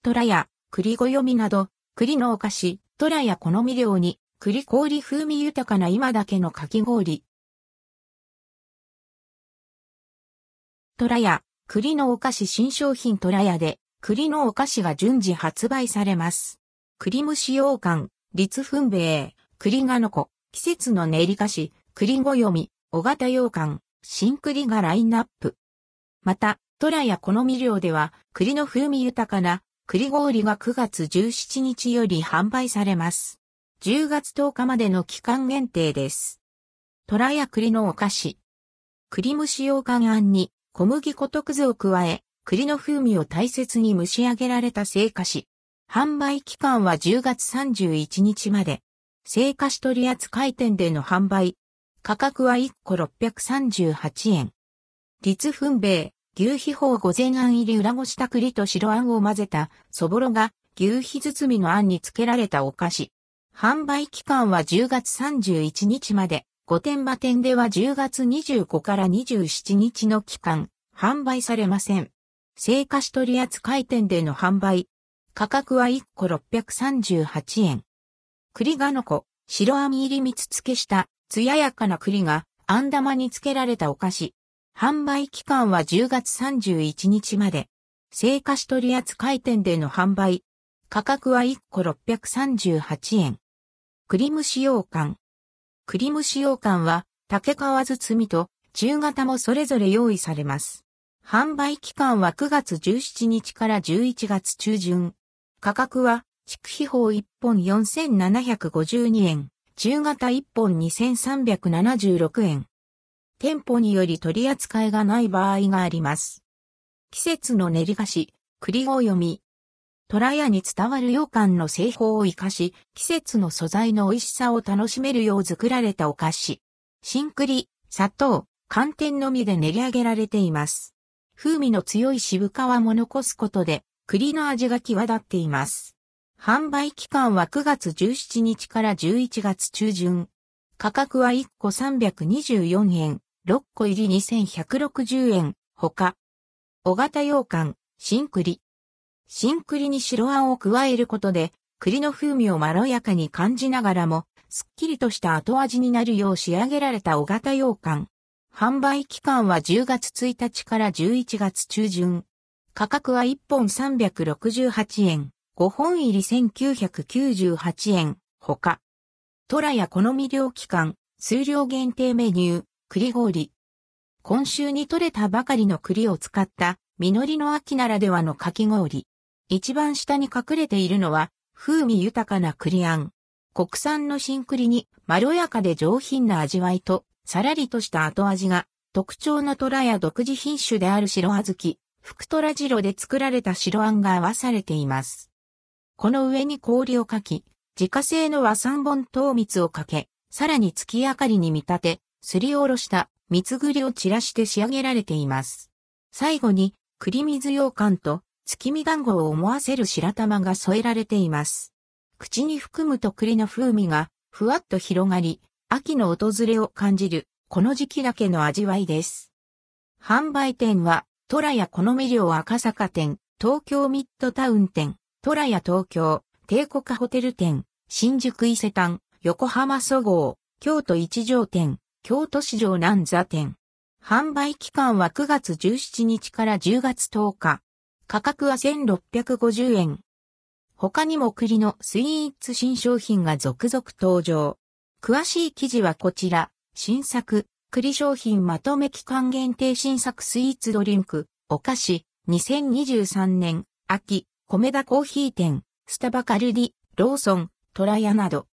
トラや栗ご読みなど、栗のお菓子、トラや好み料に、栗氷風味豊かな今だけのかき氷。トラや、栗のお菓子新商品トラヤで、栗のお菓子が順次発売されます。栗蒸し羊羹、立粉米、栗がのこ、季節の練り菓子、栗ご読み、小型羊羹、新栗がラインナップ。また、トラや好み料では、栗の風味豊かな栗氷が9月17日より販売されます。10月10日までの期間限定です。トラや栗のお菓子。栗蒸し羊羹あんに小麦粉とくずを加え、栗の風味を大切に蒸し上げられた製菓子。販売期間は10月31日まで。製菓子取扱店での販売。価格は1個638円。立粉米、牛皮法御前あん入り裏ごした栗と白あんを混ぜた、そぼろが牛皮包みのあんにつけられたお菓子。販売期間は10月31日まで。御殿場店では10月25から27日の期間、販売されません。生菓子取扱店での販売。価格は1個638円。栗がのこ、白網入り蜜付けした、艶やかな栗が、あん玉につけられたお菓子。販売期間は10月31日まで。生菓子取扱店での販売。価格は1個638円。栗蒸し羊羹。栗蒸し羊羹は、竹皮包みと中型もそれぞれ用意されます。販売期間は9月17日から11月中旬。価格は、筑肥法1本4752円、中型1本2376円。店舗により取り扱いがない場合があります。季節の練り菓子、栗ご読み。虎屋に伝わる羊羹の製法を活かし、季節の素材の美味しさを楽しめるよう作られたお菓子。新栗、砂糖、寒天のみで練り上げられています。風味の強い渋皮も残すことで、栗の味が際立っています。販売期間は9月17日から11月中旬。価格は1個324円。6個入り2160円、ほか。小型羊羹、新栗。新栗に白あんを加えることで、栗の風味をまろやかに感じながらも、すっきりとした後味になるよう仕上げられた小型羊羹。販売期間は10月1日から11月中旬。価格は1本368円、5本入り1998円、ほか。トラや好み料期間、数量限定メニュー、栗氷。今週に採れたばかりの栗を使った実りの秋ならではのかき氷。一番下に隠れているのは風味豊かな栗あん。国産の新栗にまろやかで上品な味わいとさらりとした後味が特徴の虎や独自品種である白小豆、福虎白で作られた白あんが合わされています。この上に氷をかき、自家製の和三本糖蜜をかけ、さらに月明かりに見立て、すりおろした蜜栗を散らして仕上げられています。最後に、栗水羊羹と月見団子を思わせる白玉が添えられています。口に含むと栗の風味がふわっと広がり、秋の訪れを感じる、この時期だけの味わいです。販売店は、トラや好み寮赤坂店、東京ミッドタウン店、トラや東京、帝国ホテル店、新宿伊勢丹、横浜そごう、京都一条店、京都市場南座店。販売期間は9月17日から10月10日。価格は1650円。他にも栗のスイーツ新商品が続々登場。詳しい記事はこちら。新作、栗商品まとめ期間限定新作スイーツドリンク、お菓子、2023年、秋、米田コーヒー店、スタバカルディ、ローソン、トラヤなど。